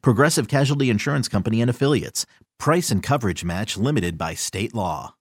Progressive Casualty Insurance Company and Affiliates. Price and coverage match limited by state law.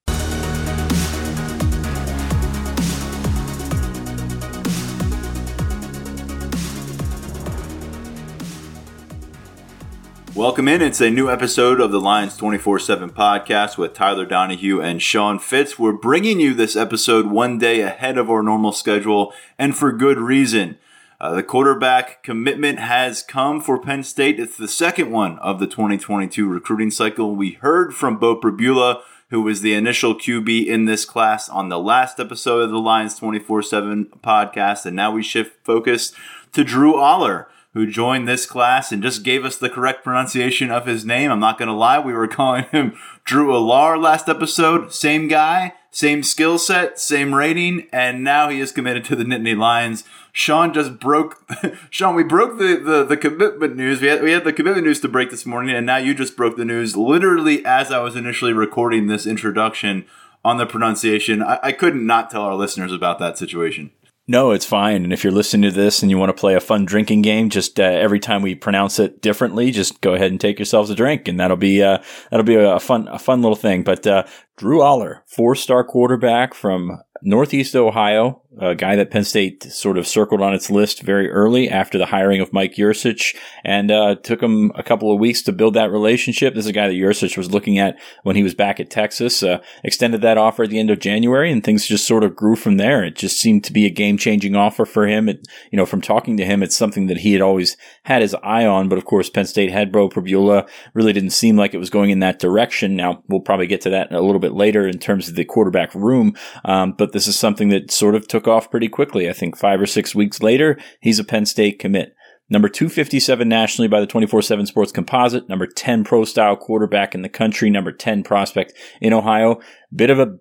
Welcome in. It's a new episode of the Lions 24 7 podcast with Tyler Donahue and Sean Fitz. We're bringing you this episode one day ahead of our normal schedule and for good reason. Uh, the quarterback commitment has come for Penn State. It's the second one of the 2022 recruiting cycle. We heard from Beau Pribula, who was the initial QB in this class on the last episode of the Lions 24 7 podcast. And now we shift focus to Drew Allar who joined this class and just gave us the correct pronunciation of his name. I'm not going to lie, we were calling him Drew Allar last episode. Same guy, same skill set, same rating, and now he is committed to the Nittany Lions. Sean just broke. Sean, we broke the, the, the commitment news. We had, we had the commitment news to break this morning, and now you just broke the news literally as I was initially recording this introduction on the pronunciation. I, I couldn't not tell our listeners about that situation. No, it's fine. And if you're listening to this and you want to play a fun drinking game, just uh, every time we pronounce it differently, just go ahead and take yourselves a drink, and that'll be uh, that'll be a fun a fun little thing. But uh, Drew Allar, four star quarterback from Northeast Ohio, a guy that Penn State sort of circled on its list very early after the hiring of Mike Yurcich, and uh, took him a couple of weeks to build that relationship. This is a guy that Yurcich was looking at when he was back at Texas. Uh, extended that offer at the end of January, and things just sort of grew from there. It just seemed to be a game changing offer for him. It, you know, from talking to him, it's something that he had always had his eye on. But of course, Penn State had Beau Pribula. Really didn't seem like it was going in that direction. Now we'll probably get to that a little bit later in terms of the quarterback room, um, but this is something that sort of took off pretty quickly. I think five or six weeks later, he's a Penn State commit. Number 257 nationally by the 24 7 Sports Composite. Number 10 pro style quarterback in the country. Number 10 prospect in Ohio. Bit of a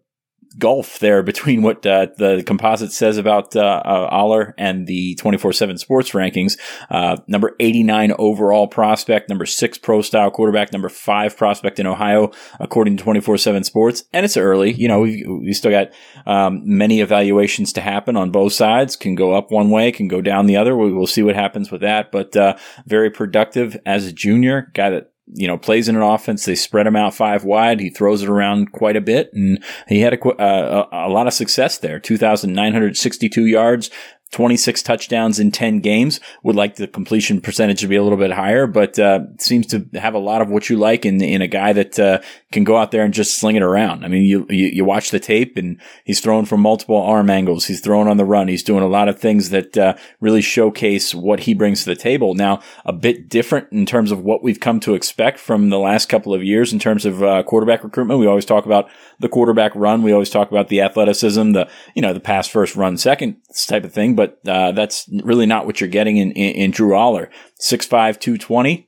gulf there between what uh, the composite says about uh, uh, Allar and the 24-7 sports rankings. Uh, number 89 overall prospect, number 6 pro style quarterback, number 5 prospect in Ohio, according to 24-7 sports. And it's early. You know, we we still got um, many evaluations to happen on both sides. Can go up one way, can go down the other. We will see what happens with that. But uh, very productive as a junior, guy that you know, plays in an offense. They spread him out five wide. He throws it around quite a bit, and he had a, uh, a, lot of success there. 2,962 yards, 26 touchdowns in 10 games. Would like the completion percentage to be a little bit higher, but uh, seems to have a lot of what you like in in a guy that uh, can go out there and just sling it around. I mean, you, you, you watch the tape and he's throwing from multiple arm angles. He's throwing on the run. He's doing a lot of things that uh, really showcase what he brings to the table. Now, a bit different in terms of what we've come to expect from the last couple of years in terms of uh, quarterback recruitment. We always talk about the quarterback run. We always talk about the athleticism, the you know the pass first, run second type of thing but uh, that's really not what you're getting in, in, in Drew Allar. 6'5", 220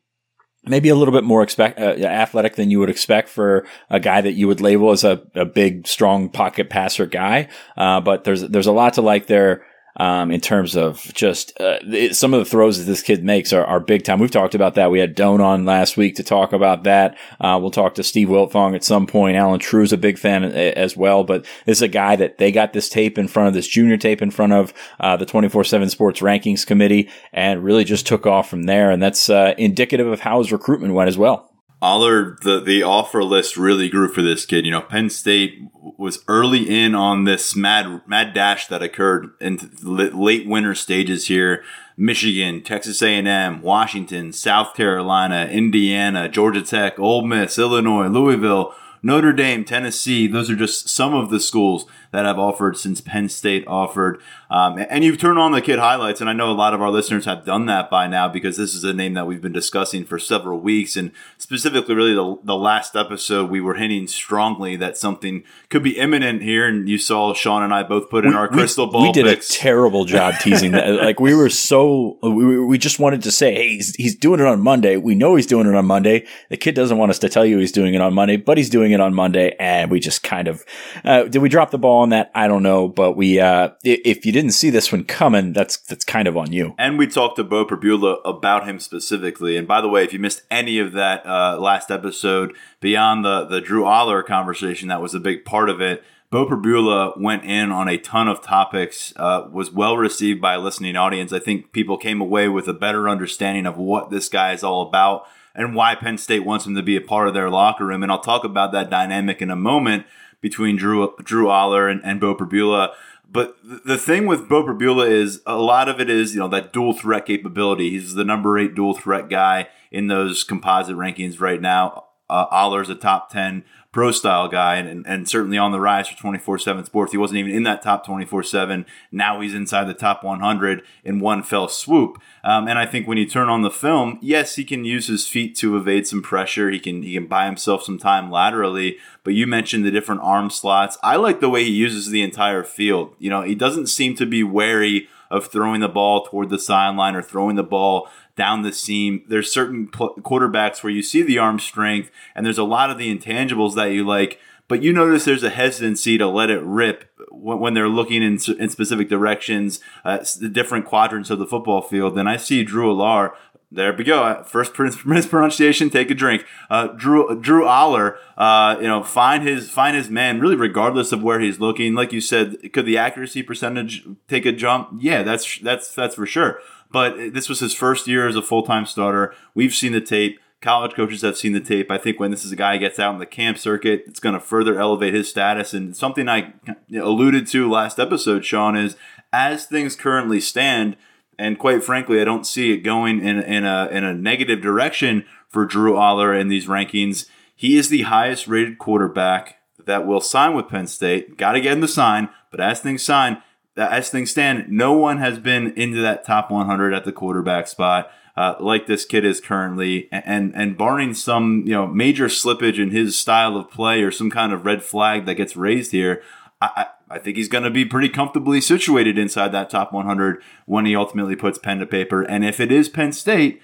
maybe a little bit more expect, uh, athletic than you would expect for a guy that you would label as a, a big, strong pocket passer guy. Uh, but there's there's a lot to like there um, in terms of just uh, it, some of the throws that this kid makes are, are, big time. We've talked about that. We had Doan on last week to talk about that. Uh, we'll talk to Steve Wiltfong at some point. Allen Trieu's a big fan as well, but this is a guy that they got this tape in front of this junior tape in front of uh, the 24-7 sports rankings committee and really just took off from there. And that's uh, indicative of how his recruitment went as well. Allar, the, the offer list really grew for this kid. You know, Penn State was early in on this mad mad dash that occurred in late winter stages here. Michigan, Texas A&M, Washington, South Carolina, Indiana, Georgia Tech, Ole Miss, Illinois, Louisville, Notre Dame, Tennessee. Those are just some of the schools that have offered since Penn State offered. Um, and you've turned on the kid highlights, and I know a lot of our listeners have done that by now because this is a name that we've been discussing for several weeks. And specifically, really, the, the last episode, we were hinting strongly that something could be imminent here. And you saw Sean and I both put in we, our crystal we, ball. We did picks. a terrible job teasing that. like, we were so, we, we just wanted to say, hey, he's, he's doing it on Monday. We know he's doing it on Monday. The kid doesn't want us to tell you he's doing it on Monday, but he's doing it on Monday. And we just kind of, uh, did we drop the ball on that? I don't know. But we, uh, if you didn't see this one coming, that's, that's kind of on you. And we talked to Beau Pribula about him specifically. And by the way, if you missed any of that uh, last episode, beyond the, the Drew Allar conversation, that was a big part of it. Beau Pribula went in on a ton of topics, uh, was well received by a listening audience. I think people came away with a better understanding of what this guy is all about and why Penn State wants him to be a part of their locker room. And I'll talk about that dynamic in a moment between Drew Drew Allar and, and Beau Pribula. But the thing with Beau Pribula is a lot of it is, you know, that dual threat capability. He's the number eight dual threat guy in those composite rankings right now. Uh, Allar's a top 10 pro style guy and, and certainly on the rise for 24 7 sports. He wasn't even in that top 24 7. Now he's inside the top 100 in one fell swoop. Um, and I think when you turn on the film, yes, he can use his feet to evade some pressure. He can he can buy himself some time laterally. But you mentioned the different arm slots. I like the way he uses the entire field. You know, he doesn't seem to be wary of throwing the ball toward the sideline or throwing the ball down the seam. There's certain pl- quarterbacks where you see the arm strength, and there's a lot of the intangibles that you like. But you notice there's a hesitancy to let it rip when they're looking in, in specific directions, uh, the different quadrants of the football field. And I see Drew Allar there we go. First mispronunciation. Take a drink. Uh, Drew Drew Allar. Uh, you know, find his find his man. Really, regardless of where he's looking. Like you said, could the accuracy percentage take a jump? Yeah, that's that's that's for sure. But this was his first year as a full time starter. We've seen the tape. College coaches have seen the tape. I think when this is a guy gets out in the camp circuit, it's going to further elevate his status. And something I alluded to last episode, Sean, is as things currently stand and quite frankly, I don't see it going in, in a in a negative direction for Drew Allar in these rankings. He is the highest rated quarterback that will sign with Penn State. Got to get him to sign, but as things sign, as things stand, no one has been into that top 100 at the quarterback spot. Uh, like this kid is currently, and and barring some you know major slippage in his style of play or some kind of red flag that gets raised here, I, I think he's going to be pretty comfortably situated inside that top 100 when he ultimately puts pen to paper. And if it is Penn State,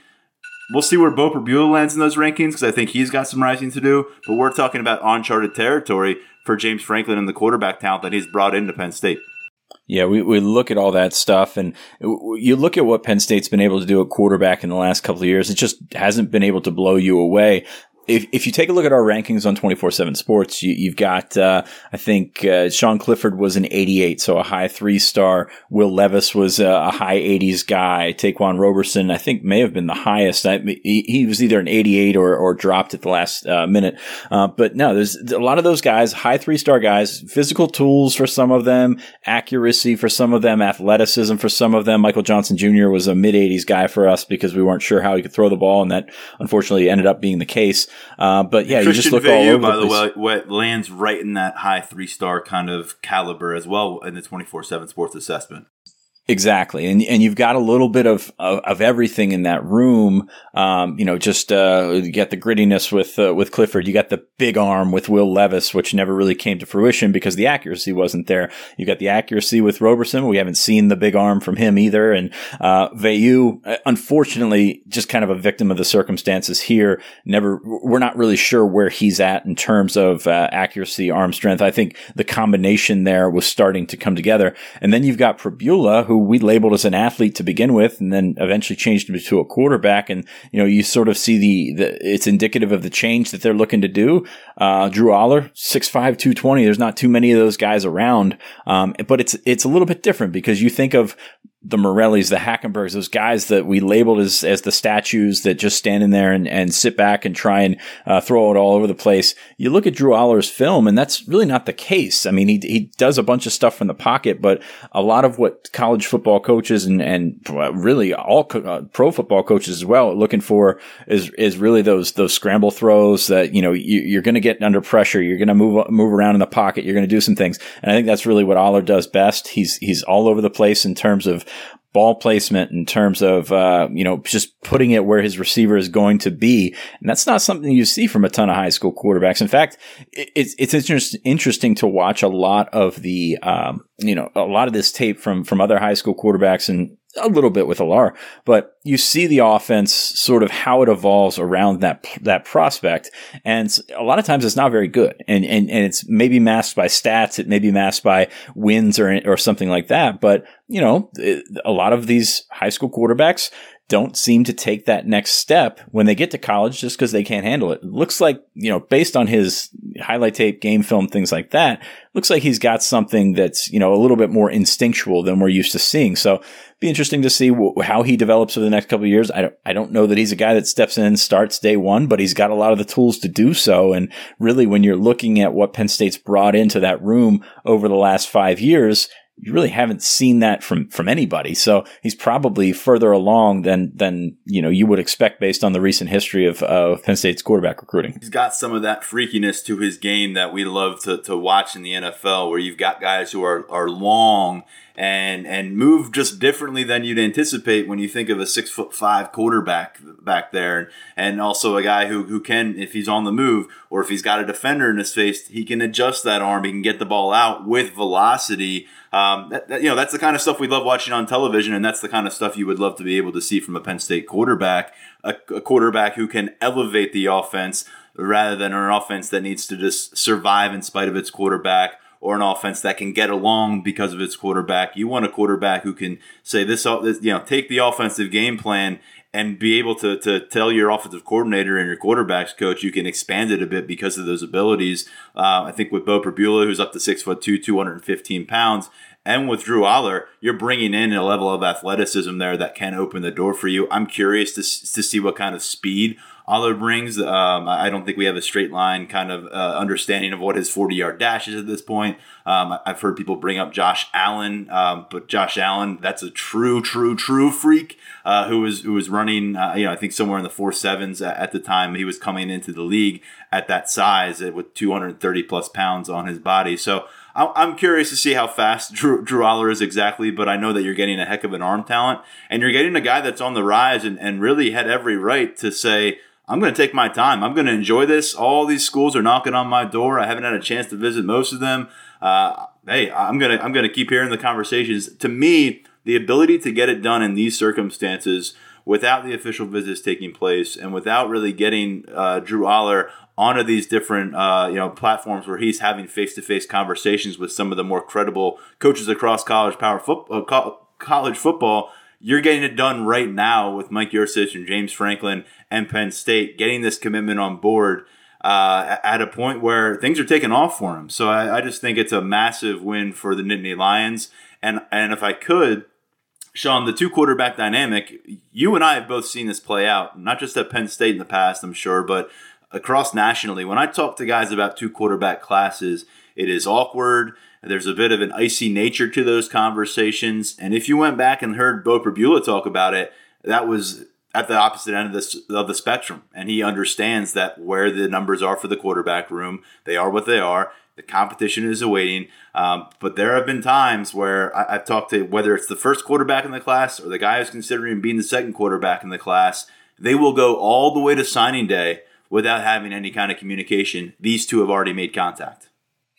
we'll see where Beau Pribula lands in those rankings because I think he's got some rising to do. But we're talking about uncharted territory for James Franklin and the quarterback talent that he's brought into Penn State. Yeah, we, we look at all that stuff, and you look at what Penn State's been able to do at quarterback in the last couple of years. It just hasn't been able to blow you away if, if you take a look at our rankings on 24-7 sports, you, have got, uh, I think, uh, Sean Clifford was an 88, so a high three star. Will Levis was a, a high 80s guy. Ta'Quan Roberson, I think, may have been the highest. I, he, he, was either an 88 or, or dropped at the last uh, minute. Uh, but no, there's a lot of those guys, high three star guys, physical tools for some of them, accuracy for some of them, athleticism for some of them. Michael Johnson Jr. was a mid 80s guy for us because we weren't sure how he could throw the ball, and that unfortunately ended up being the case. Uh, but yeah, Christian you just look Veilleux, all over by the, the place. way, lands right in that high three star kind of caliber as well in the twenty four seven sports assessment. Exactly, and and you've got a little bit of of, of everything in that room. Um, you know, just uh, you get the grittiness with uh, with Clifford. You got the big arm with Will Levis, which never really came to fruition because the accuracy wasn't there. You got the accuracy with Roberson. We haven't seen the big arm from him either. And uh, uh, unfortunately, just kind of a victim of the circumstances here. Never, we're not really sure where he's at in terms of uh, accuracy, arm strength. I think the combination there was starting to come together. And then you've got Pribula who we labeled as an athlete to begin with, and then eventually changed him to a quarterback. And you know, you sort of see the, the it's indicative of the change that they're looking to do. Uh, Drew Allar, 6'5", 220. There's not too many of those guys around, um, but it's it's a little bit different because you think of the Morellis, the Hackenbergs, those guys that we labeled as, as the statues that just stand in there and, and sit back and try and uh, throw it all over the place. You look at Drew Allar's film, and that's really not the case. I mean, he, he does a bunch of stuff from the pocket, but a lot of what college football coaches and, and really all co- uh, pro football coaches as well looking for is, is really those, those scramble throws that, you know, you, are going to get under pressure. You're going to move, move around in the pocket. You're going to do some things. And I think that's really what Allar does best. He's, he's all over the place in terms of ball placement in terms of uh, you know just putting it where his receiver is going to be, and that's not something you see from a ton of high school quarterbacks. In fact, it's it's interest, interesting to watch a lot of the um, you know a lot of this tape from from other high school quarterbacks and a little bit with Allar, but you see the offense sort of how it evolves around that that prospect, and a lot of times it's not very good, and and and it's maybe masked by stats, it may be masked by wins or or something like that, but you know, a lot of these high school quarterbacks don't seem to take that next step when they get to college just because they can't handle it. Looks like, you know, based on his highlight tape, game film, things like that, looks like he's got something that's, you know, a little bit more instinctual than we're used to seeing. So be interesting to see wh- how he develops over the next couple of years. I don't, I don't know that he's a guy that steps in, starts day one, but he's got a lot of the tools to do so. And really, when you're looking at what Penn State's brought into that room over the last five years, you really haven't seen that from from anybody. So he's probably further along than than you know you would expect based on the recent history of, of Penn State's quarterback recruiting. He's got some of that freakiness to his game that we love to, to watch in the NFL, where you've got guys who are are long and and move just differently than you'd anticipate when you think of a six foot five quarterback back there, and also a guy who who can, if he's on the move or if he's got a defender in his face, he can adjust that arm, he can get the ball out with velocity. Um, that, that, you know, that's the kind of stuff we love watching on television, and that's the kind of stuff you would love to be able to see from a Penn State quarterback, a, a quarterback who can elevate the offense rather than an offense that needs to just survive in spite of its quarterback or an offense that can get along because of its quarterback. You want a quarterback who can say this, this you know, take the offensive game plan and be able to, to tell your offensive coordinator and your quarterbacks coach you can expand it a bit because of those abilities. Uh, I think with Beau Pribula, who's up to six foot two, 215 pounds, and with Drew Allar, you're bringing in a level of athleticism there that can open the door for you. I'm curious to, to see what kind of speed Allar brings. Um, I don't think we have a straight line kind of uh, understanding of what his 40 yard dash is at this point. Um, I've heard people bring up Josh Allen, um, but Josh Allen, that's a true, true, true freak uh, who was who was running, uh, you know, I think somewhere in the four sevens at the time he was coming into the league at that size with 230 plus pounds on his body. So I'm curious to see how fast Drew, Drew Allar is exactly, but I know that you're getting a heck of an arm talent, and you're getting a guy that's on the rise and, and really had every right to say, I'm going to take my time. I'm going to enjoy this. All these schools are knocking on my door. I haven't had a chance to visit most of them. Uh, hey, I'm going to I'm going to keep hearing the conversations. To me, the ability to get it done in these circumstances without the official visits taking place and without really getting uh, Drew Allar onto these different uh, you know platforms where he's having face to face conversations with some of the more credible coaches across college power football, uh, co- college football you're getting it done right now with Mike Yurcich and James Franklin and Penn State, getting this commitment on board uh, at a point where things are taking off for him. So I, I, just think it's a massive win for the Nittany Lions. And and if I could, Sean, the two quarterback dynamic, you and I have both seen this play out, not just at Penn State in the past, I'm sure, but across nationally. When I talk to guys about two quarterback classes, it is awkward. There's a bit of an icy nature to those conversations. And if you went back and heard Beau Pribula talk about it, that was at the opposite end of the, of the spectrum. And he understands that where the numbers are for the quarterback room, they are what they are. The competition is awaiting. Um, but there have been times where I, have talked to whether it's the first quarterback in the class or the guy who's considering being the second quarterback in the class, they will go all the way to signing day without having any kind of communication. These two have already made contact.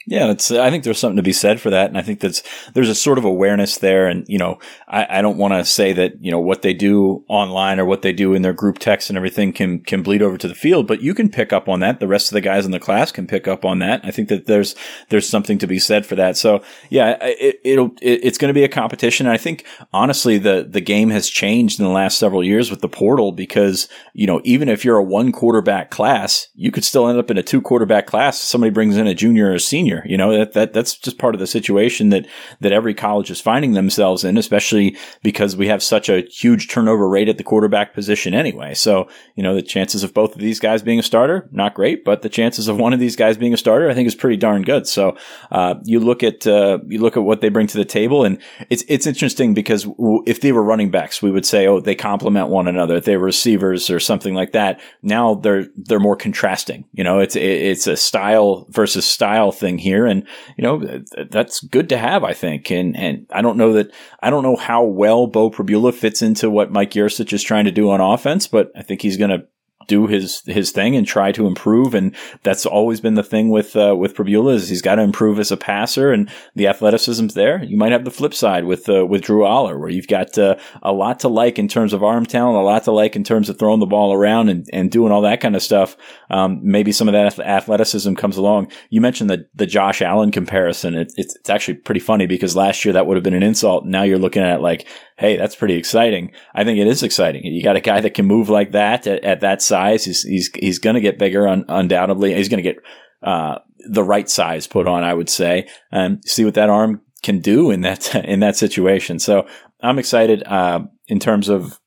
Yeah, it's. I think there's something to be said for that, and I think that's there's a sort of awareness there. And you know, I, I don't want to say that you know what they do online or what they do in their group text and everything can can bleed over to the field, but you can pick up on that. The rest of the guys in the class can pick up on that. I think that there's there's something to be said for that. So yeah, it, it'll it, it's going to be a competition. And I think honestly, the the game has changed in the last several years with the portal because you know even if you're a one quarterback class, you could still end up in a two quarterback class. Somebody brings in a junior or a senior You know, that, that, that's just part of the situation that, that every college is finding themselves in, especially because we have such a huge turnover rate at the quarterback position anyway. So, you know, the chances of both of these guys being a starter, not great, but the chances of one of these guys being a starter, I think is pretty darn good. So, uh, you look at, uh, you look at what they bring to the table and it's, it's interesting because if they were running backs, we would say, oh, they complement one another. If they were receivers or something like that, now they're, they're more contrasting. You know, it's, it's a style versus style thing here. And, you know, that's good to have, I think. And, and I don't know that, I don't know how well Beau Pribula fits into what Mike Yurcich is trying to do on offense, but I think he's going to do his his thing and try to improve. And that's always been the thing with uh, with Pribula is he's got to improve as a passer, and the athleticism's there. You might have the flip side with uh, with Drew Allar, where you've got uh, a lot to like in terms of arm talent, a lot to like in terms of throwing the ball around and, and doing all that kind of stuff. Um, maybe some of that athleticism comes along. You mentioned the the Josh Allen comparison. It, it's it's actually pretty funny because last year that would have been an insult. Now you're looking at like hey, that's pretty exciting. I think it is exciting. You got a guy that can move like that at, at that size. He's he's he's going to get bigger, un, undoubtedly. He's going to get uh, the right size put on, I would say, and see what that arm can do in that in that situation. So I'm excited uh, in terms of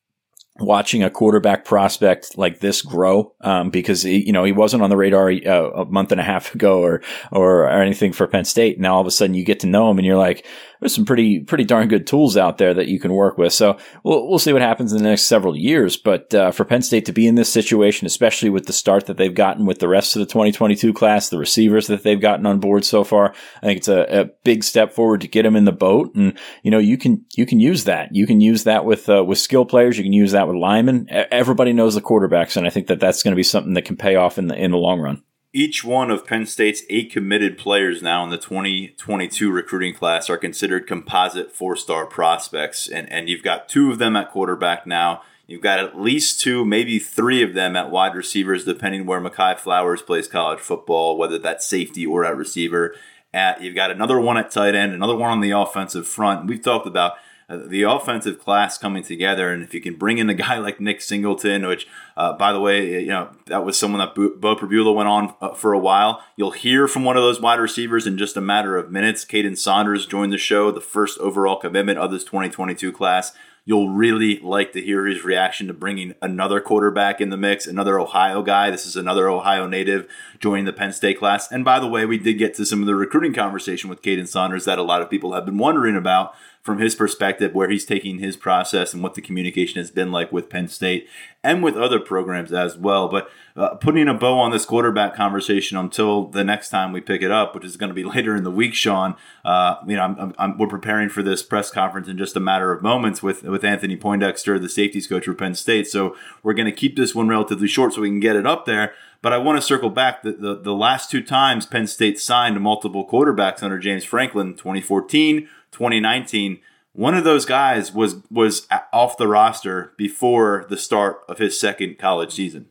watching a quarterback prospect like this grow um, because he, you know he wasn't on the radar uh, a month and a half ago or, or, or anything for Penn State. Now all of a sudden you get to know him and you're like, there's some pretty pretty darn good tools out there that you can work with. So we'll we'll see what happens in the next several years. But uh, for Penn State to be in this situation, especially with the start that they've gotten with the rest of the 2022 class, the receivers that they've gotten on board so far, I think it's a, a big step forward to get them in the boat. And you know you can you can use that. You can use that with uh, with skill players. You can use that with linemen. Everybody knows the quarterbacks, and I think that that's going to be something that can pay off in the in the long run each one of Penn State's eight committed players now in the 2022 recruiting class are considered composite four star prospects. And, and you've got two of them at quarterback now. You've got at least two, maybe three of them at wide receivers, depending where Mehki Flowers plays college football, whether that's safety or at receiver. At, you've got another one at tight end, another one on the offensive front. We've talked about the offensive class coming together. And if you can bring in a guy like Nick Singleton, which, uh, by the way, you know, that was someone that Beau Pribula went on uh, for a while. You'll hear from one of those wide receivers in just a matter of minutes. Kaden Saunders joined the show, the first overall commitment of this 2022 class. You'll really like to hear his reaction to bringing another quarterback in the mix, another Ohio guy. This is another Ohio native joining the Penn State class. And by the way, we did get to some of the recruiting conversation with Kaden Saunders that a lot of people have been wondering about from his perspective, where he's taking his process and what the communication has been like with Penn State and with other programs as well. But uh, putting a bow on this quarterback conversation until the next time we pick it up, which is going to be later in the week, Sean. Uh, you know, I'm, I'm, we're preparing for this press conference in just a matter of moments with with Anthony Poindexter, the safeties coach for Penn State. So we're going to keep this one relatively short so we can get it up there. But I want to circle back. The, the, the last two times Penn State signed multiple quarterbacks under James Franklin, 2014, 2019. One of those guys was was off the roster before the start of his second college season.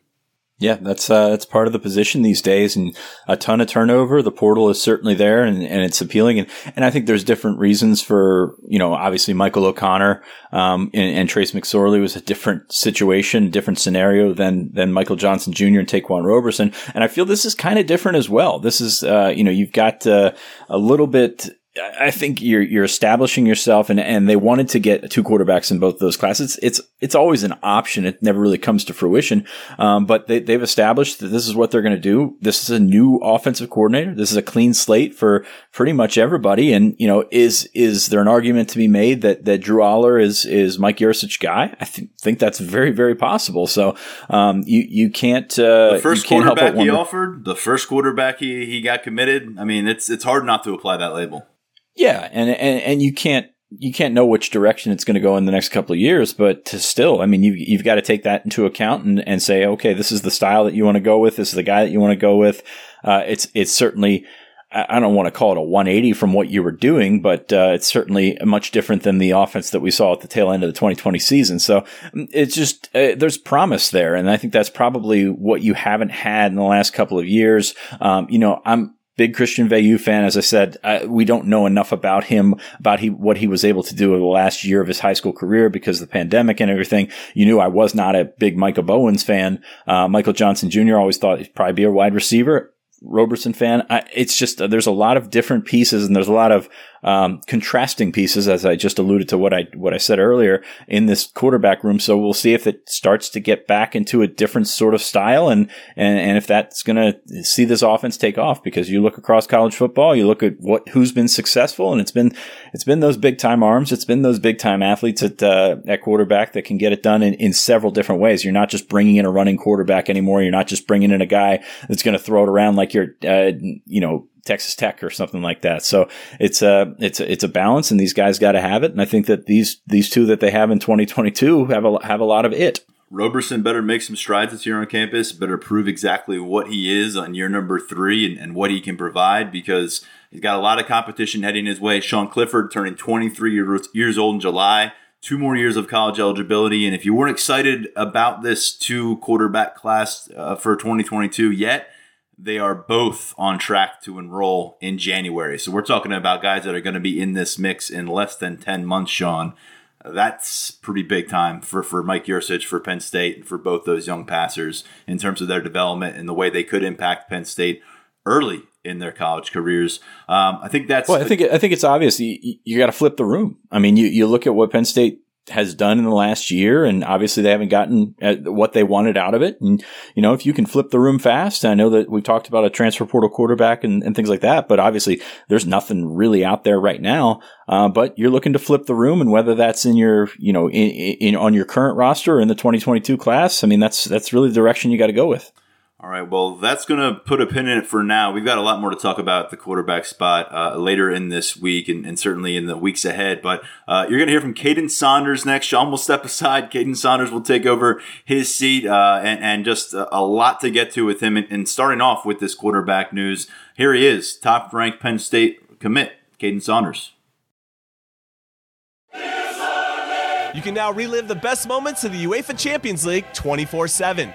Yeah, that's uh, that's part of the position these days, and a ton of turnover. The portal is certainly there, and, and it's appealing. And, and I think there's different reasons for you know obviously Michael O'Connor um, and, and, Trace McSorley was a different situation, different scenario than than Michael Johnson Jr. and Ta'Quan Roberson. And I feel this is kind of different as well. This is uh, you know you've got uh, a little bit I think you're you're establishing yourself, and, and they wanted to get two quarterbacks in both those classes. It's it's it's always an option. It never really comes to fruition. Um, but they they've established that this is what they're going to do. This is a new offensive coordinator. This is a clean slate for pretty much everybody. And you know, is is there an argument to be made that that Drew Allar is is Mike Yurcich guy? I th- think that's very very possible. So um, you you can't uh, the first can't quarterback he offered, the first quarterback he he got committed. I mean, it's it's hard not to apply that label. Yeah, and and and you can't you can't know which direction it's going to go in the next couple of years, but still, I mean, you you've got to take that into account and, and say, okay, this is the style that you want to go with. This is the guy that you want to go with. Uh, it's it's certainly. I don't want to call it a 180 from what you were doing, but uh, it's certainly much different than the offense that we saw at the tail end of the 2020 season. So mm, it's just uh, there's promise there, and I think that's probably what you haven't had in the last couple of years. Um, you know, I'm big Christian Veilleux fan. As I said, I, we don't know enough about him, about he, what he was able to do in the last year of his high school career because of the pandemic and everything. You knew I was not a big Michael Bowens fan. Uh, Michael Johnson Jr. always thought he'd probably be a wide receiver Roberson fan. I, it's just uh, there's a lot of different pieces, and there's a lot of um, contrasting pieces, as I just alluded to what I what I said earlier in this quarterback room. So we'll see if it starts to get back into a different sort of style, and and, and if that's going to see this offense take off. Because you look across college football, you look at what who's been successful, and it's been it's been those big time arms, it's been those big time athletes at uh, at quarterback that can get it done in, in several different ways. You're not just bringing in a running quarterback anymore. You're not just bringing in a guy that's going to throw it around like you're uh, you know Texas Tech or something like that. So it's a it's a, it's a balance, and these guys got to have it. And I think that these these two that they have in 2022 have a have a lot of it. Roberson better make some strides this year on campus. Better prove exactly what he is on year number three and, and what he can provide because he's got a lot of competition heading his way. Sean Clifford turning 23 years, years old in July two more years of college eligibility. And if you weren't excited about this two quarterback class uh, for 2022 yet, they are both on track to enroll in January. So we're talking about guys that are going to be in this mix in less than 10 months, Sean. That's pretty big time for, for Mike Yurcich, for Penn State, and for both those young passers in terms of their development and the way they could impact Penn State early in their college careers. Um, I think that's. Well, I think I think it's obvious. You, you got to flip the room. I mean, you you look at what Penn State has done in the last year. And obviously they haven't gotten uh, what they wanted out of it. And, you know, if you can flip the room fast, I know that we've talked about a transfer portal quarterback and, and things like that, but obviously there's nothing really out there right now. Uh, but you're looking to flip the room and whether that's in your, you know, in, in on your current roster or in the 2022 class, I mean, that's, that's really the direction you got to go with. All right, well, that's going to put a pin in it for now. We've got a lot more to talk about the quarterback spot uh, later in this week and, and, certainly in the weeks ahead. But uh, you're going to hear from Kaden Saunders next. Sean will step aside. Kaden Saunders will take over his seat uh, and, and, just a, lot to get to with him. And, and, starting off with this quarterback news, here he is, top ranked Penn State commit, Kaden Saunders. You can now relive the best moments of the UEFA Champions League 24 7.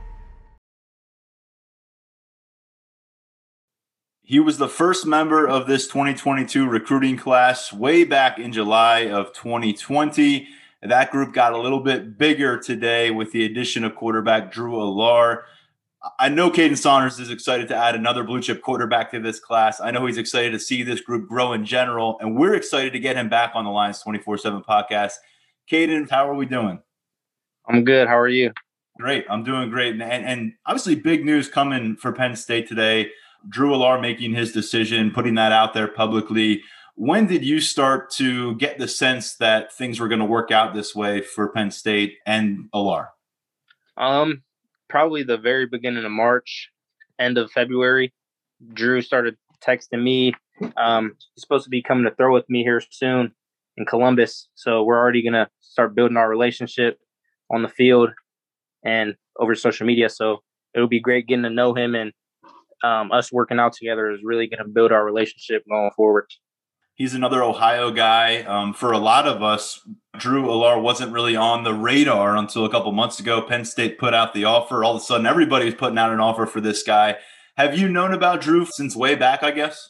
He was the first member of this 2022 recruiting class way back in July of 2020. That group got a little bit bigger today with the addition of quarterback Drew Allar. I know Kaden Saunders is excited to add another blue chip quarterback to this class. I know he's excited to see this group grow in general, and we're excited to get him back on the Lions 24 7 podcast. Kaden, how are we doing? I'm good. How are you? Great. I'm doing great. And, and obviously, big news coming for Penn State today. Drew Allar making his decision, putting that out there publicly. When did you start to get the sense that things were going to work out this way for Penn State and Allar? Um, probably the very beginning of March, end of February. Drew started texting me. Um, he's supposed to be coming to throw with me here soon in Columbus. So we're already gonna start building our relationship on the field and over social media. So it'll be great getting to know him and um, us working out together is really going to build our relationship going forward. He's another Ohio guy. Um, for a lot of us, Drew Allar wasn't really on the radar until a couple months ago. Penn State put out the offer. All of a sudden, everybody was putting out an offer for this guy. Have you known about Drew since way back? I guess.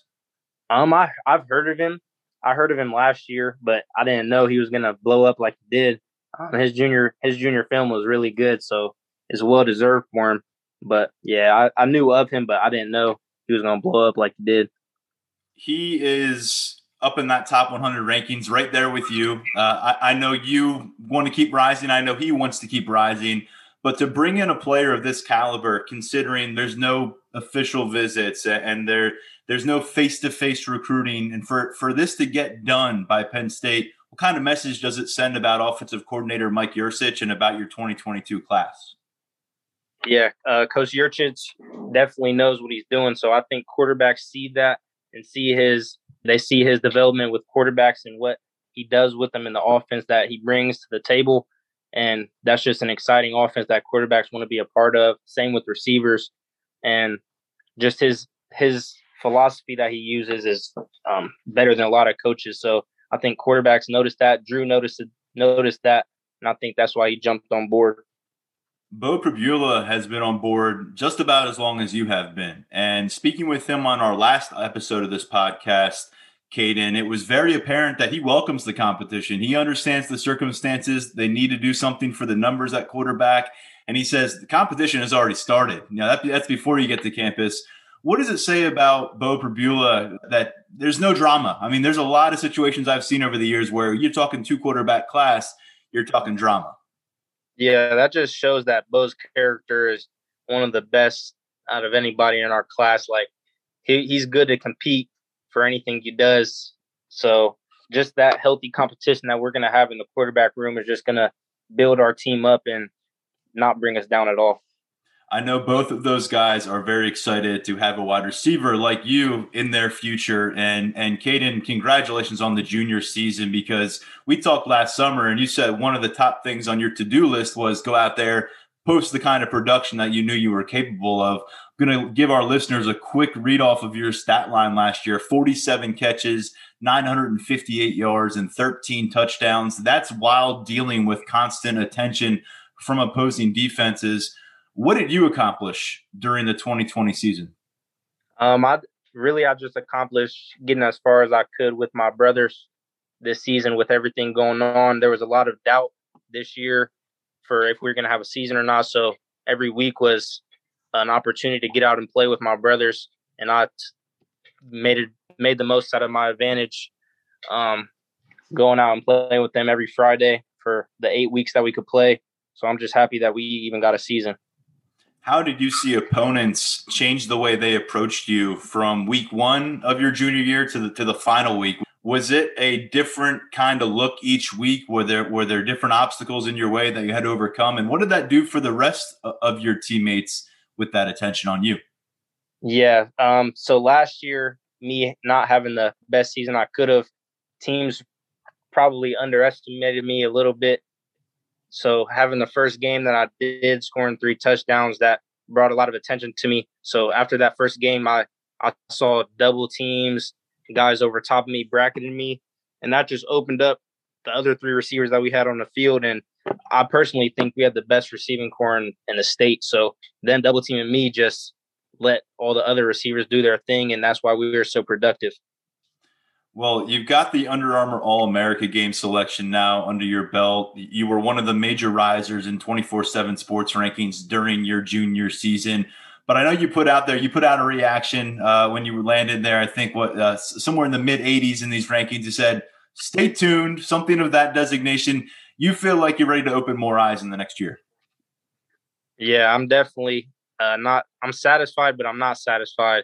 Um, I I've heard of him. I heard of him last year, but I didn't know he was going to blow up like he did. Um, his junior his junior film was really good, so it's well deserved for him. But yeah, I, I knew of him, but I didn't know he was going to blow up like he did. He is up in that top 100 rankings, right there with you. Uh, I, I know you want to keep rising. I know he wants to keep rising. But to bring in a player of this caliber, considering there's no official visits and there there's no face-to-face recruiting, and for for this to get done by Penn State what kind of message does it send about offensive coordinator Mike Yurcich and about your 2022 class? Yeah, uh, Coach Yurcich definitely knows what he's doing. So I think quarterbacks see that and see his they see his development with quarterbacks and what he does with them in the offense that he brings to the table. And that's just an exciting offense that quarterbacks want to be a part of. Same with receivers. And just his his philosophy that he uses is um, better than a lot of coaches. So I think quarterbacks noticed that. Drew noticed noticed that, and I think that's why he jumped on board. Beau Pribula has been on board just about as long as you have been. And speaking with him on our last episode of this podcast, Kaden, it was very apparent that he welcomes the competition. He understands the circumstances. They need to do something for the numbers at quarterback. And he says the competition has already started. Know, that, that's before you get to campus. What does it say about Beau Pribula that there's no drama? I mean, there's a lot of situations I've seen over the years where you're talking two quarterback class, you're talking drama. Yeah, that just shows that Beau's character is one of the best out of anybody in our class. Like he, he's good to compete for anything he does. So just that healthy competition that we're gonna have in the quarterback room is just gonna build our team up and not bring us down at all. I know both of those guys are very excited to have a wide receiver like you in their future. And and Kaden, congratulations on the junior season because we talked last summer and you said one of the top things on your to-do list was go out there, post the kind of production that you knew you were capable of. I'm going to give our listeners a quick read off of your stat line last year 47 catches, 958 yards, and 13 touchdowns. That's while dealing with constant attention from opposing defenses. What did you accomplish during the 2020 season? Um, I really I just accomplished getting as far as I could with my brothers this season with everything going on. There was a lot of doubt this year for if we are going to have a season or not. So every week was an opportunity to get out and play with my brothers, and I made it made the most out of my advantage. Um, going out and playing with them every Friday for the eight weeks that we could play. So I'm just happy that we even got a season. How did you see opponents change the way they approached you from week one of your junior year to the to the final week? Was it a different kind of look each week? Were there were there different obstacles in your way that you had to overcome? And what did that do for the rest of your teammates with that attention on you? Yeah. Um, so last year, me not having the best season I could have, teams probably underestimated me a little bit so having the first game that I did, scoring three touchdowns, that brought a lot of attention to me. So after that first game, I I saw double teams, guys over top of me, bracketing me, and that just opened up the other three receivers that we had on the field. And I personally think we had the best receiving core in, in the state. So then double teaming me just let all the other receivers do their thing, and that's why we were so productive. Well, you've got the Under Armour All America game selection now under your belt. You were one of the major risers in 24 7 sports rankings during your junior season. But I know you put out there, you put out a reaction uh, when you landed there, I think, what uh, somewhere in the mid 80s in these rankings. You said, stay tuned, something of that designation. You feel like you're ready to open more eyes in the next year. Yeah, I'm definitely uh, not, I'm satisfied, but I'm not satisfied.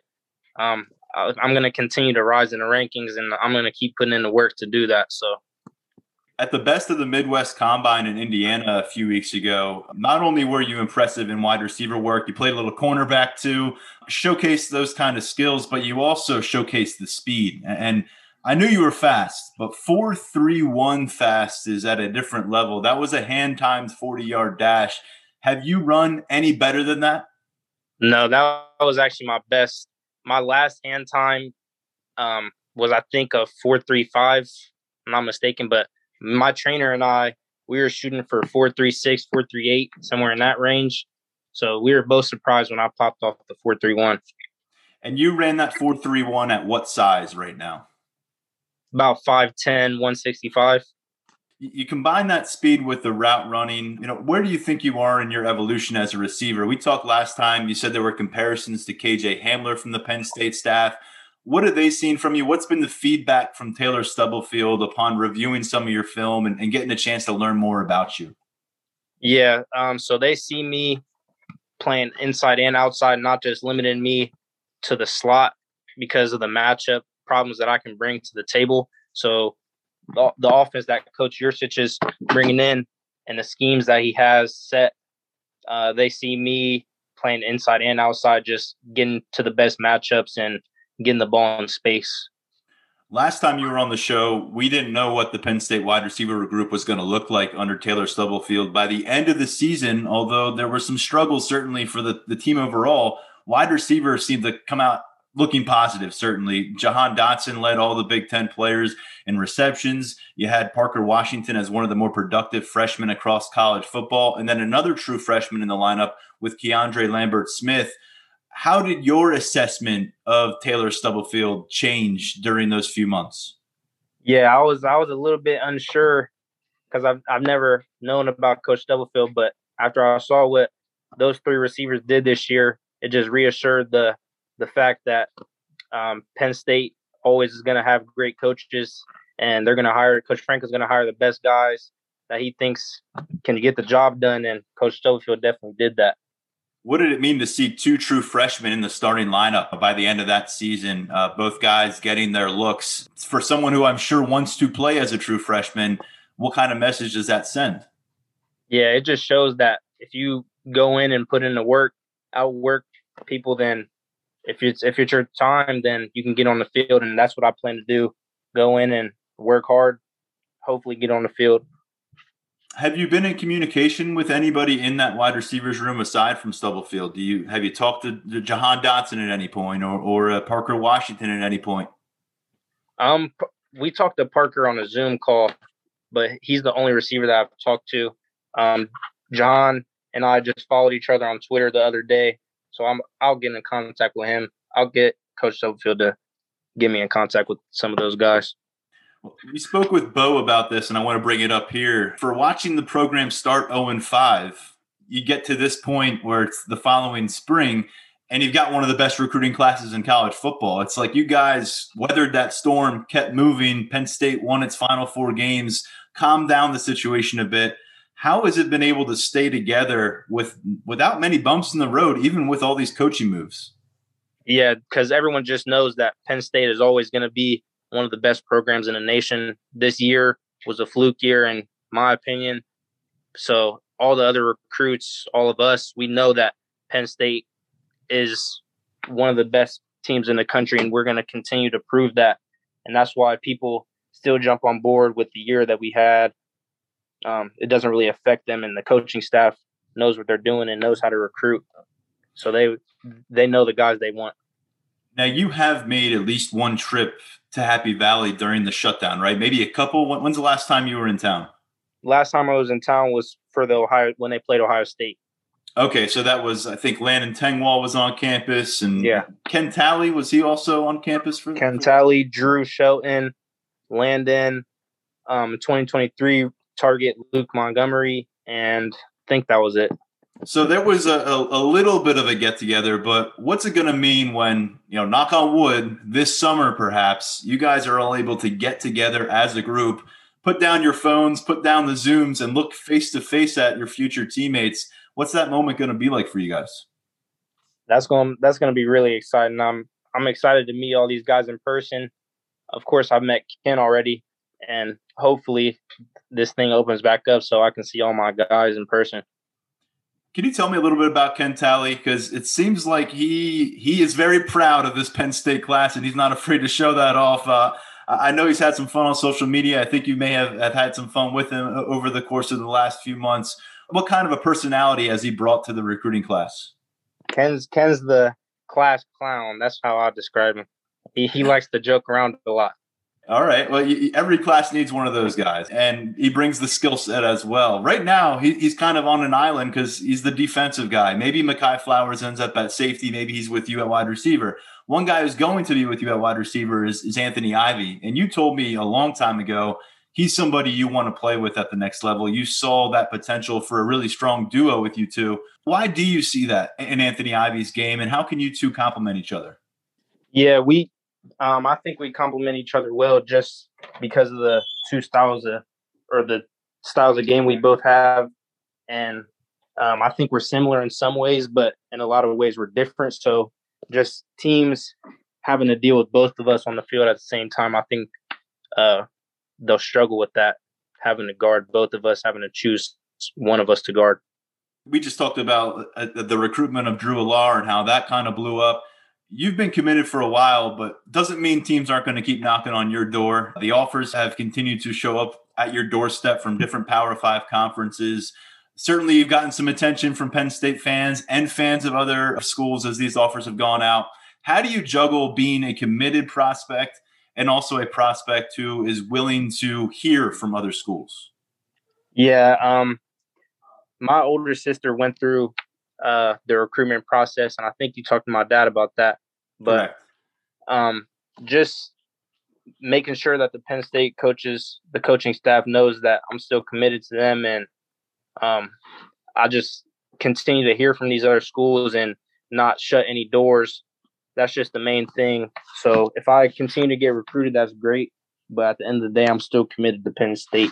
Um, I'm going to continue to rise in the rankings, and I'm going to keep putting in the work to do that. So, at the best of the Midwest Combine in Indiana a few weeks ago, not only were you impressive in wide receiver work, you played a little cornerback too, showcased those kind of skills, but you also showcased the speed. And I knew you were fast, but 431 fast is at a different level. That was a hand timed 40 yard dash. Have you run any better than that? No, that was actually my best my last hand time um, was I think a four three five. I'm not mistaken, but my trainer and I we were shooting for four three six, four three eight, somewhere in that range. So we were both surprised when I popped off the four three one. And you ran that four three one at what size right now? About 5'10, 165 you combine that speed with the route running you know where do you think you are in your evolution as a receiver? We talked last time you said there were comparisons to kj hamler from the penn state staff. What have they seen from you? What's been the feedback from taylor stubblefield upon reviewing some of your film and, and getting a chance to learn more about you? Yeah um, so they see me playing inside and outside not just limiting me to the slot because of the matchup problems that i can bring to the table. So the, the offense that Coach Yurcich is bringing in and the schemes that he has set. Uh, they see me playing inside and outside, just getting to the best matchups and getting the ball in space. Last time you were on the show, we didn't know what the Penn State wide receiver group was going to look like under Taylor Stubblefield. By the end of the season, although there were some struggles certainly for the, the team overall, wide receivers seemed to come out looking positive, certainly. Jahan Dotson led all the Big Ten players in receptions. You had Parker Washington as one of the more productive freshmen across college football, and then another true freshman in the lineup with Keandre Lambert Smith. How did your assessment of Taylor Stubblefield change during those few months? Yeah, I was I was a little bit unsure because I've I've never known about Coach Stubblefield, but after I saw what those three receivers did this year, it just reassured the the fact that um, Penn State always is going to have great coaches, and they're going to hire Coach Frank is going to hire the best guys that he thinks can get the job done, and Coach Stubblefield definitely did that. What did it mean to see two true freshmen in the starting lineup by the end of that season? Uh, both guys getting their looks. For someone who I'm sure wants to play as a true freshman, what kind of message does that send? Yeah, it just shows that if you go in and put in the work, outwork people, then if it's if it's your time, then you can get on the field, and that's what I plan to do. Go in and work hard. Hopefully, get on the field. Have you been in communication with anybody in that wide receivers room aside from Stubblefield? Do you have you talked to, to Jahan Dotson at any point, or or uh, Parker Washington at any point? Um, we talked to Parker on a Zoom call, but he's the only receiver that I've talked to. Um, Jahan and I just followed each other on Twitter the other day, so I'm I'll get in contact with him. I'll get Coach Stubblefield to get me in contact with some of those guys. We spoke with Beau about this, and I want to bring it up here. For watching the program start 0 and 5, you get to this point where it's the following spring, and you've got one of the best recruiting classes in college football. It's like you guys weathered that storm, kept moving. Penn State won its final four games, calmed down the situation a bit how has it been able to stay together with without many bumps in the road, even with all these coaching moves? Yeah, because everyone just knows that Penn State is always going to be one of the best programs in the nation. This year was a fluke year, in my opinion. So all the other recruits, all of us, we know that Penn State is one of the best teams in the country, and we're going to continue to prove that. And that's why people still jump on board with the year that we had um, it doesn't really affect them, and the coaching staff knows what they're doing and knows how to recruit. So they they know the guys they want. Now you have made at least one trip to Happy Valley during the shutdown, right? Maybe a couple. When's the last time you were in town? Last time I was in town was for the Ohio when they played Ohio State. Okay, so that was I think Landon Tengwall was on campus, and yeah, Ken Talley was he also on campus for Ken Talley, Drew Shelton, Landon. Um, 2023 target Luke Montgomery, and I think that was it. So there was a, a, a little bit of a get together, but what's it going to mean when, you know, knock on wood, this summer perhaps, you guys are all able to get together as a group, put down your phones, put down the Zooms, and look face to face at your future teammates? What's that moment going to be like for you guys? That's going that's going to be really exciting. I'm I'm excited to meet all these guys in person. Of course, I've met Ken already, and hopefully this thing opens back up so I can see all my guys in person. Can you tell me a little bit about Ken Talley? Because it seems like he he is very proud of this Penn State class, and he's not afraid to show that off. Uh, I know he's had some fun on social media. I think you may have, have had some fun with him over the course of the last few months. What kind of a personality has he brought to the recruiting class? Ken's Ken's the class clown. That's how I describe him. He he likes to joke around a lot. All right. Well, every class needs one of those guys, and he brings the skill set as well. Right now, he, he's kind of on an island because he's the defensive guy. Maybe Mehki Flowers ends up at safety. Maybe he's with you at wide receiver. One guy who's going to be with you at wide receiver is, is Anthony Ivey. And you told me a long time ago he's somebody you want to play with at the next level. You saw that potential for a really strong duo with you two. Why do you see that in Anthony Ivey's game, and how can you two complement each other? Yeah, we um, I think we complement each other well just because of the two styles of, or the styles of game we both have, and um, I think we're similar in some ways, but in a lot of ways we're different. So just teams having to deal with both of us on the field at the same time, I think uh, they'll struggle with that, having to guard both of us, having to choose one of us to guard. We just talked about uh, the recruitment of Drew Allar and how that kind of blew up. You've been committed for a while, but doesn't mean teams aren't going to keep knocking on your door. The offers have continued to show up at your doorstep from different Power Five conferences. Certainly, you've gotten some attention from Penn State fans and fans of other schools as these offers have gone out. How do you juggle being a committed prospect and also a prospect who is willing to hear from other schools? Yeah, um, my older sister went through uh, the recruitment process, and I think you talked to my dad about that. But um, just making sure that the Penn State coaches, the coaching staff knows that I'm still committed to them, and um, I just continue to hear from these other schools and not shut any doors. That's just the main thing. So if I continue to get recruited, that's great. But at the end of the day, I'm still committed to Penn State.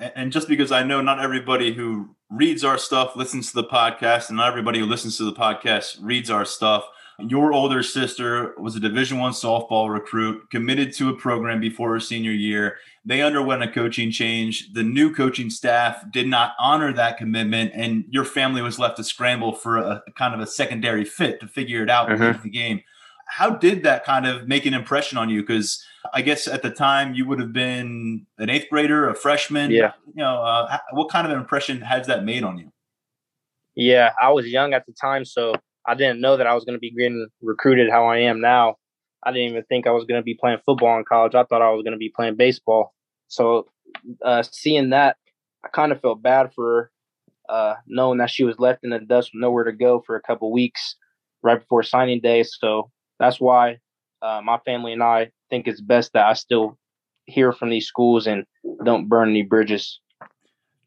And just because I know not everybody who reads our stuff listens to the podcast, and not everybody who listens to the podcast reads our stuff. Your older sister was a Division One softball recruit, committed to a program before her senior year. They underwent a coaching change. The new coaching staff did not honor that commitment, and your family was left to scramble for a, kind of a secondary fit to figure it out mm-hmm. the game. How did that kind of make an impression on you? Because I guess at the time you would have been an eighth grader, a freshman. Yeah. You know, uh, what kind of impression has that made on you? Yeah, I was young at the time, so I didn't know that I was going to be getting recruited how I am now. I didn't even think I was going to be playing football in college. I thought I was going to be playing baseball. So uh, seeing that, I kind of felt bad for uh, knowing that she was left in the dust with nowhere to go for a couple weeks right before signing day. So that's why uh, my family and I think it's best that I still hear from these schools and don't burn any bridges.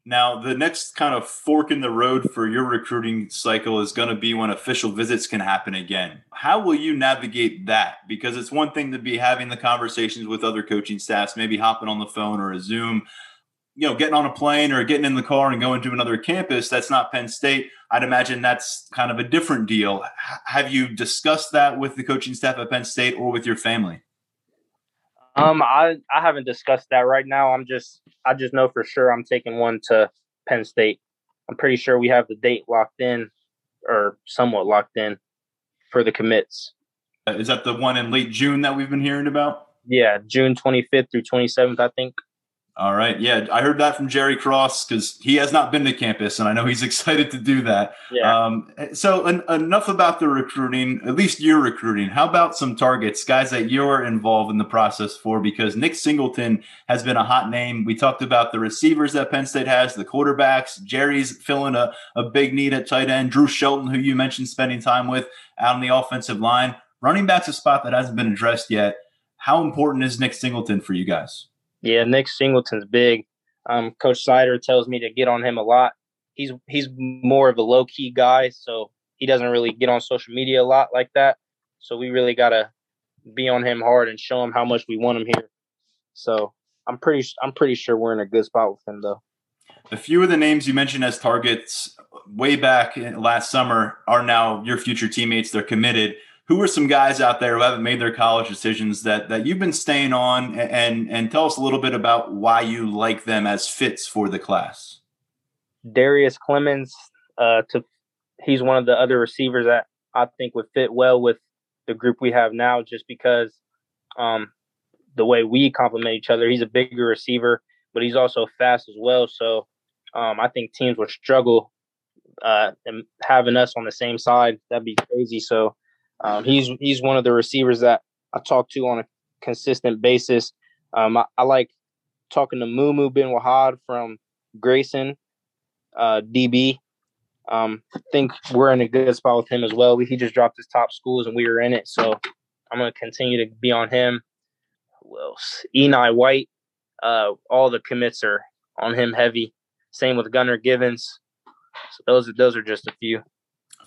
Now, the next kind of fork in the road for your recruiting cycle is going to be when official visits can happen again. How will you navigate that? Because it's one thing to be having the conversations with other coaching staffs, maybe hopping on the phone or a Zoom, you know, getting on a plane or getting in the car and going to another campus. That's not Penn State. I'd imagine that's kind of a different deal. have you discussed that with the coaching staff at Penn State or with your family? Um, I I haven't discussed that right now. I'm just I just know for sure I'm taking one to Penn State. I'm pretty sure we have the date locked in, or somewhat locked in, for the commits. Uh, is that the one in late June that we've been hearing about? Yeah, June 25th through 27th, I think. All right. Yeah, I heard that from Jerry Cross because he has not been to campus, and I know he's excited to do that. Yeah. Um, so, en- enough about the recruiting, at least you're recruiting. How about some targets, guys that you're involved in the process for? Because Nick Singleton has been a hot name. We talked about the receivers that Penn State has, the quarterbacks. Jerry's filling a, a big need at tight end. Drew Shelton, who you mentioned spending time with out on the offensive line. Running back's a spot that hasn't been addressed yet. How important is Nick Singleton for you guys? Yeah, Nick Singleton's big. Um, Coach Seider tells me to get on him a lot. He's he's more of a low key guy, so he doesn't really get on social media a lot like that. So we really gotta be on him hard and show him how much we want him here. So I'm pretty I'm pretty sure we're in a good spot with him though. A few of the names you mentioned as targets way back last summer are now your future teammates. They're committed who are some guys out there who haven't made their college decisions that that you've been staying on and and tell us a little bit about why you like them as fits for the class? Darius Clemons uh to he's one of the other receivers that i think would fit well with the group we have now just because um the way we complement each other he's a bigger receiver but he's also fast as well. So um i think teams would struggle uh and having us on the same side that'd be crazy. So um, he's he's one of the receivers that I talk to on a consistent basis. Um, I, I, like talking to Mumu bin Wahad from Grayson uh, DB. Um, I think we're in a good spot with him as well. He just dropped his top schools and we were in it, so I'm going to continue to be on him. Enai White. Uh, all the commits are on him heavy. Same with Gunnar Givens. So those those are just a few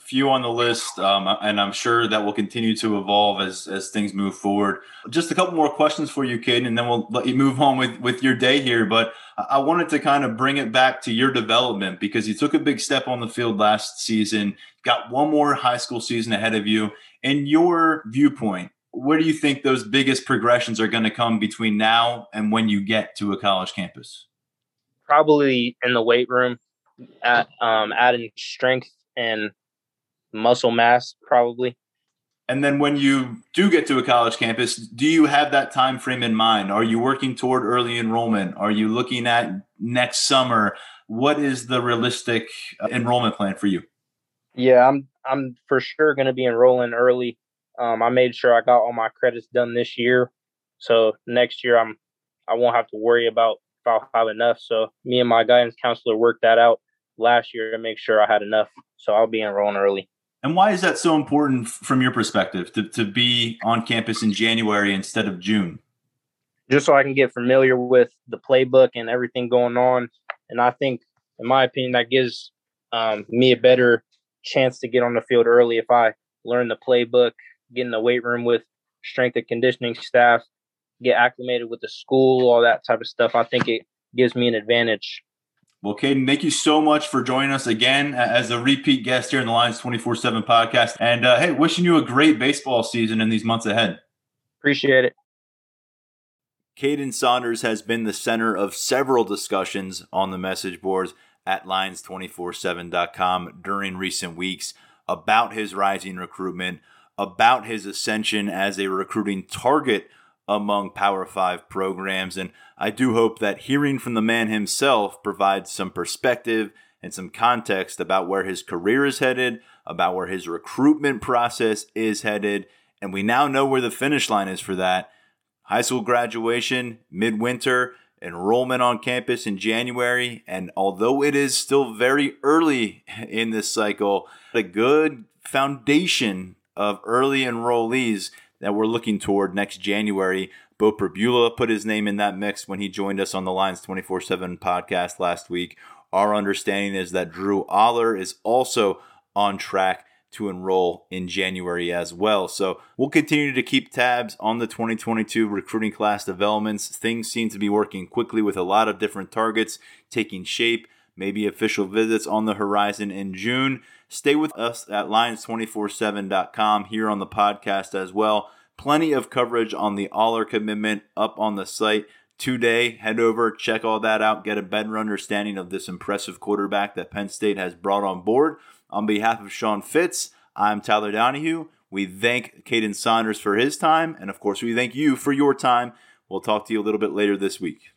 few on the list, um, and I'm sure that will continue to evolve as as things move forward. Just a couple more questions for you, kid, and then we'll let you move on with with your day here. But I wanted to kind of bring it back to your development because you took a big step on the field last season, got one more high school season ahead of you. In your viewpoint, where do you think those biggest progressions are going to come between now and when you get to a college campus? Probably in the weight room, at um, adding strength and muscle mass, probably. And then when you do get to a college campus, do you have that time frame in mind? Are you working toward early enrollment? Are you looking at next summer? What is the realistic uh, enrollment plan for you? Yeah, I'm I'm for sure going to be enrolling early. Um, I made sure I got all my credits done this year, so next year I'm I won't have to worry about if I'll have enough. So me and my guidance counselor worked that out last year to make sure I had enough. So I'll be enrolling early. And why is that so important from your perspective to, to be on campus in January instead of June? Just so I can get familiar with the playbook and everything going on. And I think, in my opinion, that gives um, me a better chance to get on the field early if I learn the playbook, get in the weight room with strength and conditioning staff, get acclimated with the school, all that type of stuff. I think it gives me an advantage. Well, Kaden, thank you so much for joining us again as a repeat guest here in the Lions 24 7 podcast. And uh, hey, wishing you a great baseball season in these months ahead. Appreciate it. Kaden Saunders has been the center of several discussions on the message boards at lions247.com during recent weeks about his rising recruitment, about his ascension as a recruiting target among Power Five programs. And I do hope that hearing from the man himself provides some perspective and some context about where his career is headed, about where his recruitment process is headed. And we now know where the finish line is for that. High school graduation, midwinter, enrollment on campus in January. And although it is still very early in this cycle, a good foundation of early enrollees that we're looking toward next January. Beau Pribula put his name in that mix when he joined us on the Lions 24 7 podcast last week. Our understanding is that Drew Allar is also on track to enroll in January as well. So we'll continue to keep tabs on the 2022 recruiting class developments. Things seem to be working quickly with a lot of different targets taking shape, maybe official visits on the horizon in June. Stay with us at lions247.com here on the podcast as well. Plenty of coverage on the Allar commitment up on the site today. Head over, check all that out, get a better understanding of this impressive quarterback that Penn State has brought on board. On behalf of Sean Fitz, I'm Tyler Donohue. We thank Kaden Saunders for his time, and of course, we thank you for your time. We'll talk to you a little bit later this week.